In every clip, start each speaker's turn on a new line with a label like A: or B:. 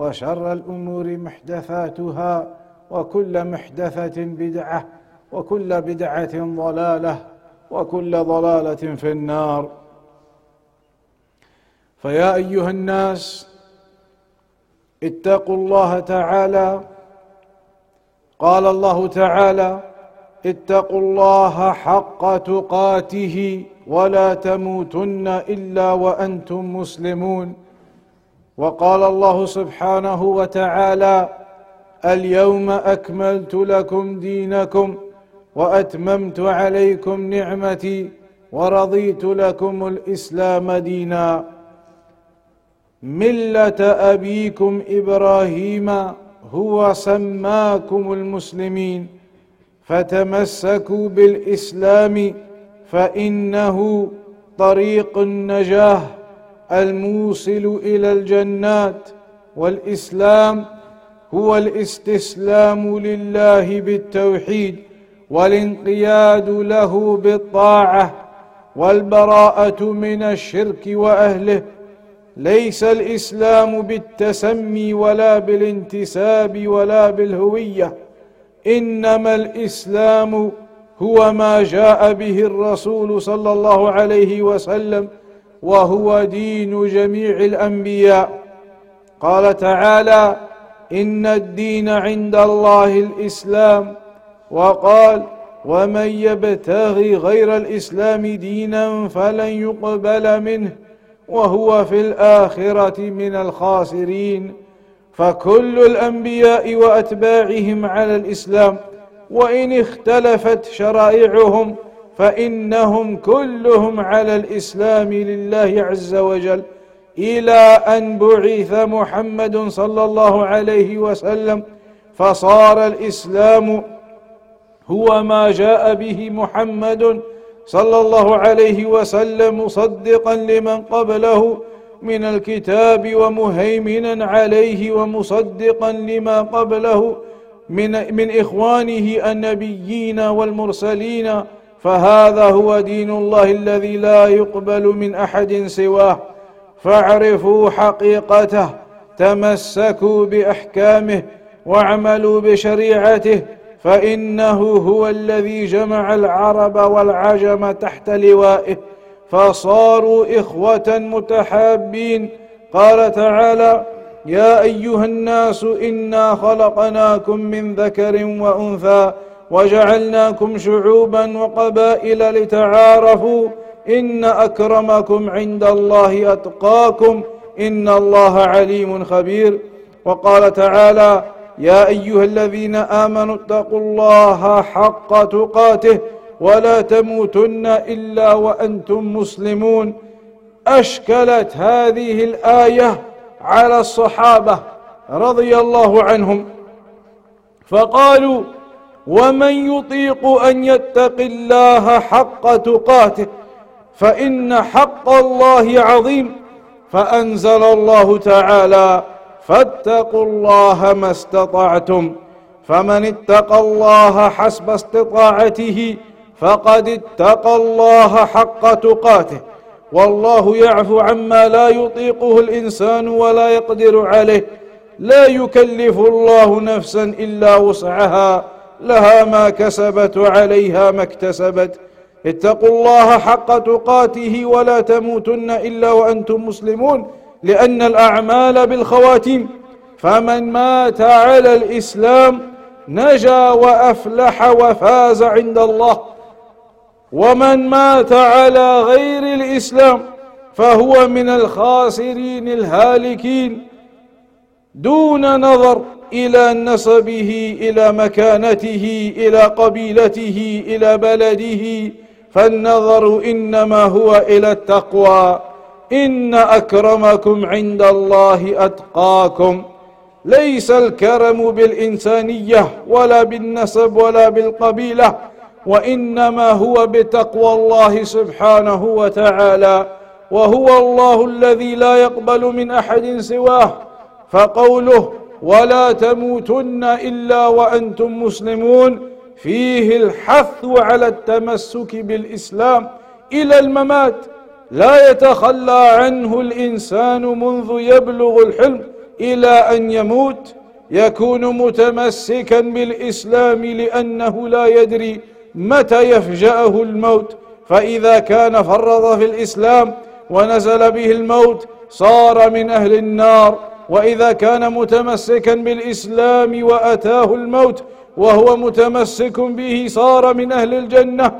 A: وشر الأمور محدثاتها وكل محدثة بدعة وكل بدعة ضلالة وكل ضلالة في النار فيا أيها الناس اتقوا الله تعالى قال الله تعالى اتقوا الله حق تقاته ولا تموتن إلا وأنتم مسلمون وقال الله سبحانه وتعالى اليوم اكملت لكم دينكم واتممت عليكم نعمتي ورضيت لكم الاسلام دينا مله ابيكم ابراهيم هو سماكم المسلمين فتمسكوا بالاسلام فانه طريق النجاه الموصل الى الجنات والاسلام هو الاستسلام لله بالتوحيد والانقياد له بالطاعه والبراءه من الشرك واهله ليس الاسلام بالتسمي ولا بالانتساب ولا بالهويه انما الاسلام هو ما جاء به الرسول صلى الله عليه وسلم وهو دين جميع الانبياء قال تعالى ان الدين عند الله الاسلام وقال ومن يبتغي غير الاسلام دينا فلن يقبل منه وهو في الاخره من الخاسرين فكل الانبياء واتباعهم على الاسلام وان اختلفت شرائعهم فإنهم كلهم على الإسلام لله عز وجل إلى أن بعث محمد صلى الله عليه وسلم فصار الإسلام هو ما جاء به محمد صلى الله عليه وسلم مصدقا لمن قبله من الكتاب ومهيمنا عليه ومصدقا لما قبله من من إخوانه النبيين والمرسلين فهذا هو دين الله الذي لا يقبل من احد سواه فاعرفوا حقيقته تمسكوا باحكامه واعملوا بشريعته فانه هو الذي جمع العرب والعجم تحت لوائه فصاروا اخوه متحابين قال تعالى يا ايها الناس انا خلقناكم من ذكر وانثى وجعلناكم شعوبا وقبائل لتعارفوا إن أكرمكم عند الله أتقاكم إن الله عليم خبير وقال تعالى يا أيها الذين آمنوا اتقوا الله حق تقاته ولا تموتن إلا وأنتم مسلمون أشكلت هذه الآية على الصحابة رضي الله عنهم فقالوا ومن يطيق أن يتق الله حق تقاته فإن حق الله عظيم فأنزل الله تعالى فاتقوا الله ما استطعتم فمن اتقى الله حسب استطاعته فقد اتقى الله حق تقاته والله يعفو عما لا يطيقه الإنسان ولا يقدر عليه لا يكلف الله نفسا إلا وسعها لها ما كسبت وعليها ما اكتسبت اتقوا الله حق تقاته ولا تموتن إلا وأنتم مسلمون لأن الأعمال بالخواتيم فمن مات على الإسلام نجا وأفلح وفاز عند الله ومن مات على غير الإسلام فهو من الخاسرين الهالكين دون نظر الى نسبه الى مكانته الى قبيلته الى بلده فالنظر انما هو الى التقوى ان اكرمكم عند الله اتقاكم ليس الكرم بالانسانيه ولا بالنسب ولا بالقبيله وانما هو بتقوى الله سبحانه وتعالى وهو الله الذي لا يقبل من احد سواه فقوله ولا تموتن الا وانتم مسلمون فيه الحث على التمسك بالاسلام الى الممات لا يتخلى عنه الانسان منذ يبلغ الحلم الى ان يموت يكون متمسكا بالاسلام لانه لا يدري متى يفجاه الموت فاذا كان فرط في الاسلام ونزل به الموت صار من اهل النار واذا كان متمسكا بالاسلام واتاه الموت وهو متمسك به صار من اهل الجنه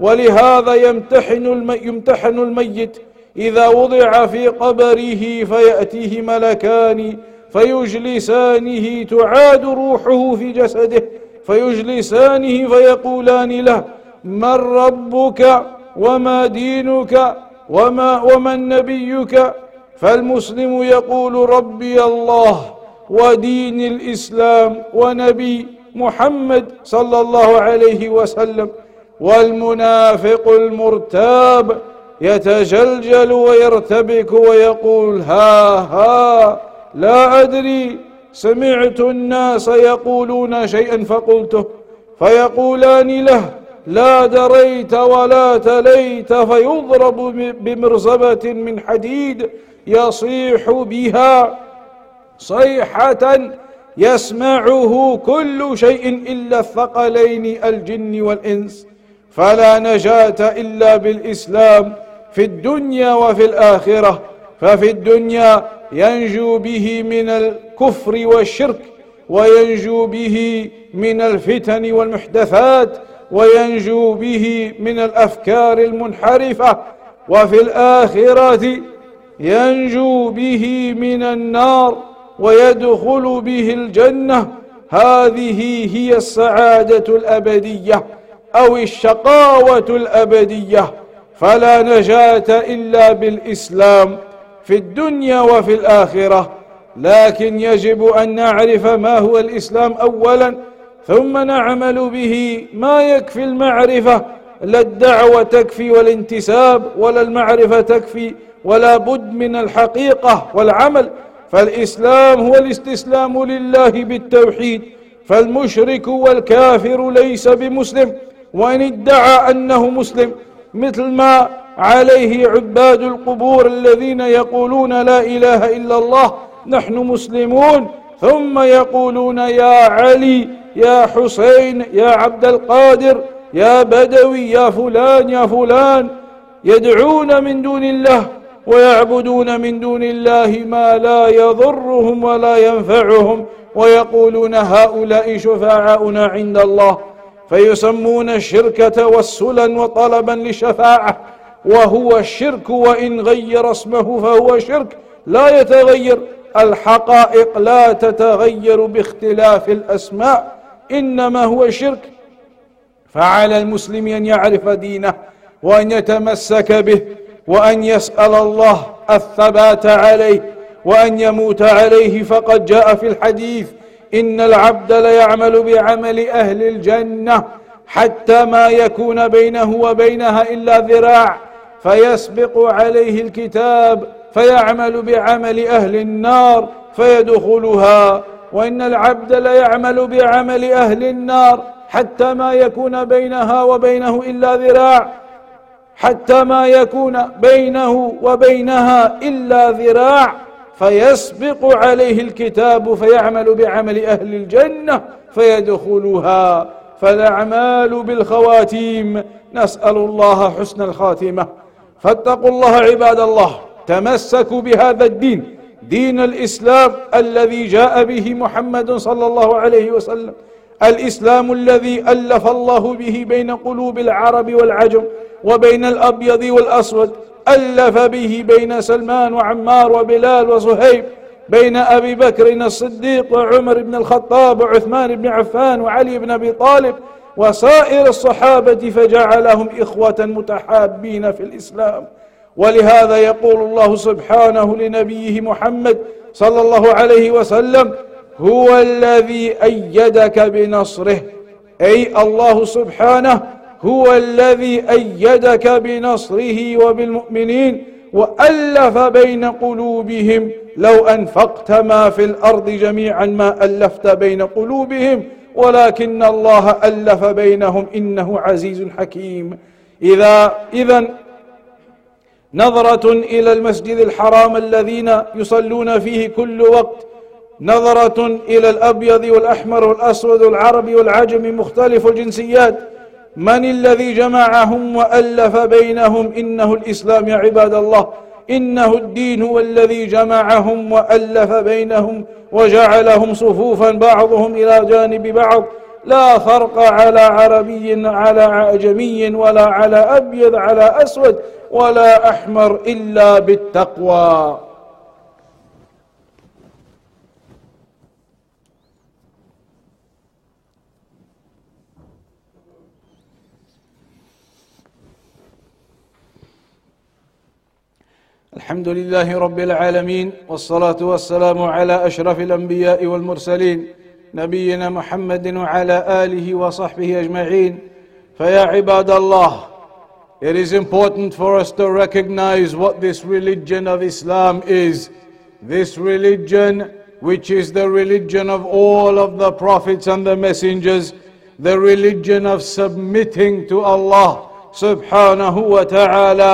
A: ولهذا يمتحن يمتحن الميت اذا وضع في قبره فياتيه ملكان فيجلسانه تعاد روحه في جسده فيجلسانه فيقولان له من ربك وما دينك وما ومن نبيك فالمسلم يقول ربي الله ودين الاسلام ونبي محمد صلى الله عليه وسلم والمنافق المرتاب يتجلجل ويرتبك ويقول ها ها لا ادري سمعت الناس يقولون شيئا فقلته فيقولان له لا دريت ولا تليت فيضرب بمرزبه من حديد يصيح بها صيحة يسمعه كل شيء إلا الثقلين الجن والإنس فلا نجاة إلا بالإسلام في الدنيا وفي الآخرة ففي الدنيا ينجو به من الكفر والشرك وينجو به من الفتن والمحدثات وينجو به من الأفكار المنحرفة وفي الآخرة ينجو به من النار ويدخل به الجنة هذه هي السعادة الأبدية أو الشقاوة الأبدية فلا نجاة إلا بالإسلام في الدنيا وفي الآخرة لكن يجب أن نعرف ما هو الإسلام أولا ثم نعمل به ما يكفي المعرفة لا الدعوة تكفي والانتساب ولا المعرفة تكفي ولا بد من الحقيقة والعمل فالإسلام هو الاستسلام لله بالتوحيد فالمشرك والكافر ليس بمسلم وإن ادعى أنه مسلم مثل ما عليه عباد القبور الذين يقولون لا إله إلا الله نحن مسلمون ثم يقولون يا علي يا حسين يا عبد القادر يا بدوي يا فلان يا فلان يدعون من دون الله ويعبدون من دون الله ما لا يضرهم ولا ينفعهم ويقولون هؤلاء شفعاؤنا عند الله فيسمون الشركة توسلا وطلبا لشفاعة وهو الشرك وإن غير اسمه فهو شرك لا يتغير الحقائق لا تتغير باختلاف الأسماء إنما هو شرك فعلى المسلم أن يعرف دينه وأن يتمسك به وأن يسأل الله الثبات عليه وأن يموت عليه فقد جاء في الحديث إن العبد ليعمل بعمل أهل الجنة حتى ما يكون بينه وبينها إلا ذراع فيسبق عليه الكتاب فيعمل بعمل أهل النار فيدخلها وإن العبد ليعمل بعمل أهل النار حتى ما يكون بينها وبينه إلا ذراع حتى ما يكون بينه وبينها إلا ذراع فيسبق عليه الكتاب فيعمل بعمل أهل الجنة فيدخلها فالأعمال بالخواتيم نسأل الله حسن الخاتمة فاتقوا الله عباد الله تمسكوا بهذا الدين دين الإسلام الذي جاء به محمد صلى الله عليه وسلم الإسلام الذي ألف الله به بين قلوب العرب والعجم وبين الأبيض والأسود ألف به بين سلمان وعمار وبلال وصهيب بين أبي بكر الصديق وعمر بن الخطاب وعثمان بن عفان وعلي بن أبي طالب وسائر الصحابة فجعلهم إخوة متحابين في الإسلام ولهذا يقول الله سبحانه لنبيه محمد صلى الله عليه وسلم هو الذي أيدك بنصره أي الله سبحانه هو الذي أيدك بنصره وبالمؤمنين وألف بين قلوبهم لو أنفقت ما في الأرض جميعا ما ألفت بين قلوبهم ولكن الله ألف بينهم إنه عزيز حكيم إذا إذا نظرة إلى المسجد الحرام الذين يصلون فيه كل وقت نظرة إلى الأبيض والأحمر والأسود والعربي والعجم مختلف الجنسيات من الذي جمعهم وألف بينهم إنه الإسلام يا عباد الله إنه الدين هو الذي جمعهم وألف بينهم وجعلهم صفوفا بعضهم إلى جانب بعض لا فرق على عربي على أعجمي ولا على أبيض على أسود ولا أحمر إلا بالتقوى الحمد لله رب العالمين والصلاة والسلام على أشرف الأنبياء والمرسلين نبينا محمد وعلى آله وصحبه أجمعين فيا عباد الله
B: It is important for us to recognize what this religion of Islam is. This religion, which is the religion of all of the prophets and the messengers, the religion of submitting to Allah subhanahu wa ta'ala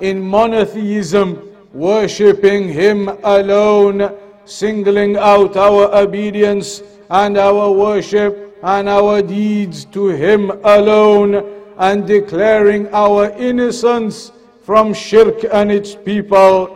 B: in monotheism. worshipping Him alone, singling out our obedience and our worship and our deeds to Him alone, and declaring our innocence from shirk and its people.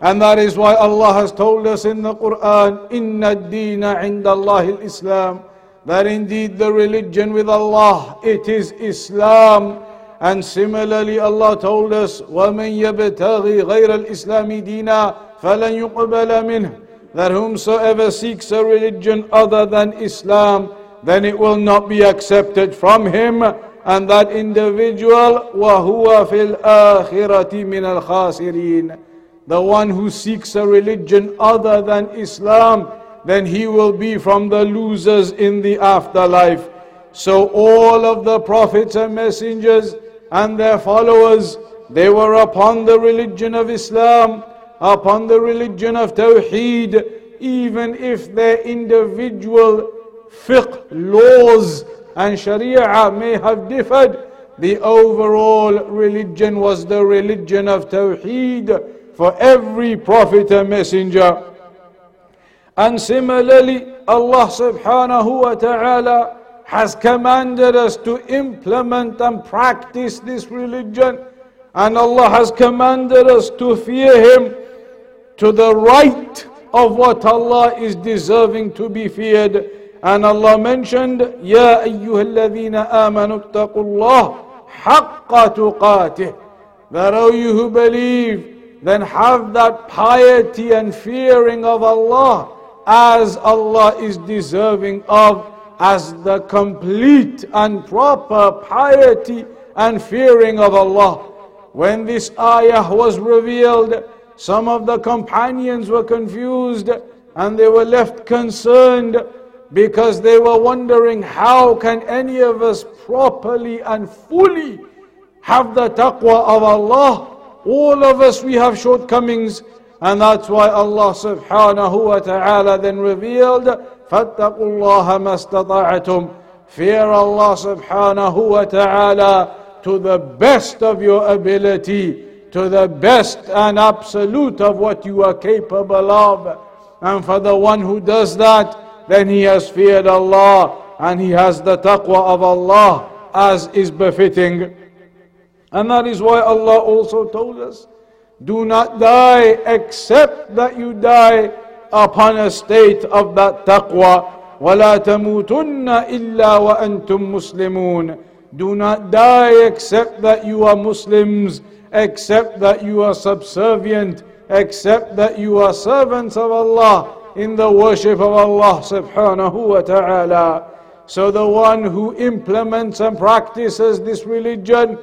B: And that is why Allah has told us in the Quran, Inna Dina indallahi Islam, that indeed the religion with Allah, it is Islam. And similarly, Allah told us, وَمَنْ يَبْتَغِي غَيْرَ الْإِسْلَامِ دِينًا فَلَنْ يُقْبَلَ مِنْهُ That whomsoever seeks a religion other than Islam, then it will not be accepted from him. And that individual, وَهُوَ فِي الْآخِرَةِ مِنَ الْخَاسِرِينَ The one who seeks a religion other than Islam, then he will be from the losers in the afterlife. So all of the prophets and messengers, and their followers, they were upon the religion of Islam, upon the religion of Tawheed, even if their individual fiqh laws and sharia may have differed, the overall religion was the religion of Tawheed for every prophet and messenger. And similarly, Allah subhanahu wa ta'ala has commanded us to implement and practice this religion. And Allah has commanded us to fear Him to the right of what Allah is deserving to be feared. And Allah mentioned, "Ya أَيُّهَا الَّذِينَ آمَنُوا That O you who believe, then have that piety and fearing of Allah as Allah is deserving of as the complete and proper piety and fearing of Allah. When this ayah was revealed, some of the companions were confused and they were left concerned because they were wondering how can any of us properly and fully have the taqwa of Allah. All of us, we have shortcomings. And that's why Allah subhanahu wa ta'ala then revealed فاتقوا الله ما استطعتم fear Allah subhanahu wa ta'ala to the best of your ability, to the best and absolute of what you are capable of. And for the one who does that, then he has feared Allah and he has the taqwa of Allah as is befitting. And that is why Allah also told us do not die except that you die upon a state of that taqwa. وَلَا تَمُوتُنَّ إِلَّا وَأَنْتُمْ مُسْلِمُونَ Do not die except that you are Muslims, except that you are subservient, except that you are servants of Allah in the worship of Allah subhanahu wa ta'ala. So the one who implements and practices this religion,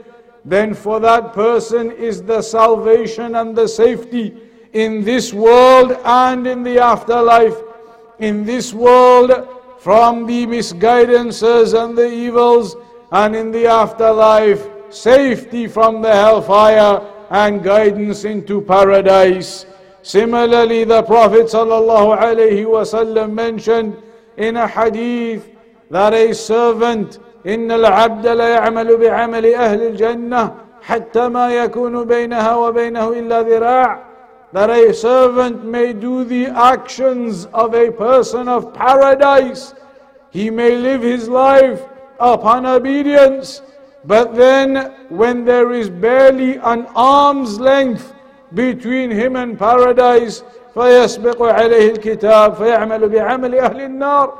B: then for that person is the salvation and the safety in this world and in the afterlife, in this world from the misguidances and the evils, and in the afterlife, safety from the hellfire and guidance into paradise. Similarly, the Prophet ﷺ mentioned in a hadith that a servant, إن العبد لا يعمل بعمل أهل الجنة حتى ما يكون بينها وبينه إلا ذراع that a servant may do the actions of a person of paradise. He may live his life upon obedience, but then when there is barely an arm's length between him and paradise, فيسبق عليه الكتاب فيعمل بعمل أهل النار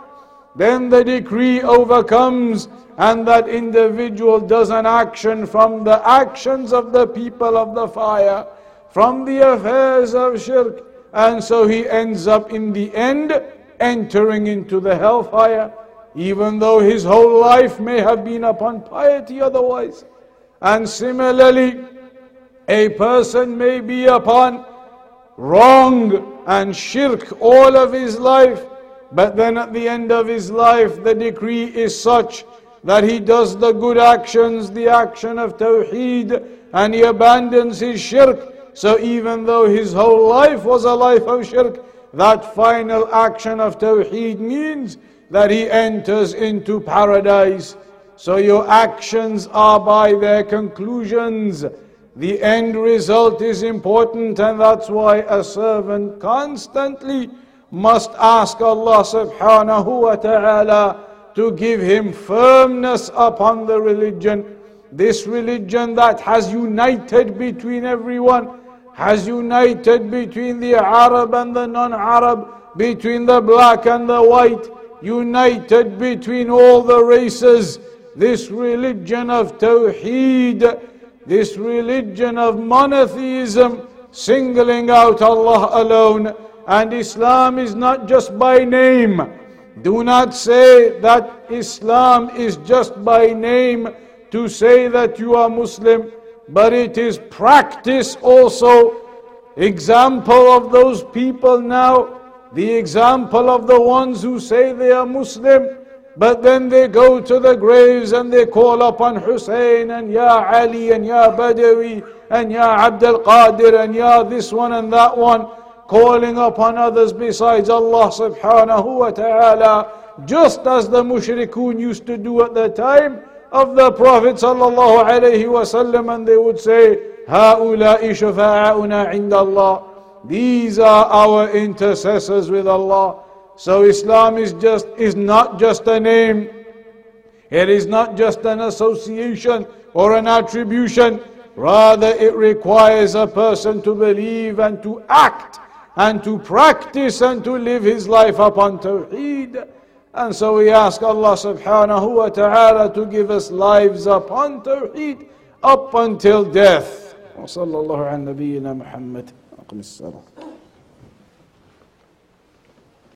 B: then the decree overcomes and that individual does an action from the actions of the people of the fire from the affairs of shirk. And so he ends up in the end entering into the hellfire, even though his whole life may have been upon piety otherwise. And similarly, a person may be upon wrong and shirk all of his life, but then at the end of his life, the decree is such that he does the good actions, the action of tawheed, and he abandons his shirk. So even though his whole life was a life of shirk, that final action of tawheed means that he enters into paradise. So your actions are by their conclusions. The end result is important, and that's why a servant constantly must ask Allah subhanahu wa ta'ala to give him firmness upon the religion. This religion that has united between everyone has united between the Arab and the non Arab, between the black and the white, united between all the races. This religion of Tawheed, this religion of monotheism, singling out Allah alone. And Islam is not just by name. Do not say that Islam is just by name to say that you are Muslim but it is practice also. Example of those people now, the example of the ones who say they are Muslim, but then they go to the graves and they call upon Hussein and Ya Ali and Ya Badawi and Ya Abdul Qadir and Ya this one and that one, calling upon others besides Allah subhanahu wa ta'ala, just as the mushrikun used to do at the time of the Prophet sallallahu alaihi wasallam and they would say, هَؤُلَاءِ شُفَاعَؤُنَا عِنْدَ اللَّهِ These are our intercessors with Allah. So Islam is just is not just a name. It is not just an association or an attribution. Rather, it requires a person to believe and to act and to practice and to live his life upon Tawheed. And so we ask Allah subhanahu wa ta'ala to give us lives upon tawheed up until death. وصلى الله على نبينا محمد أقم الصلاة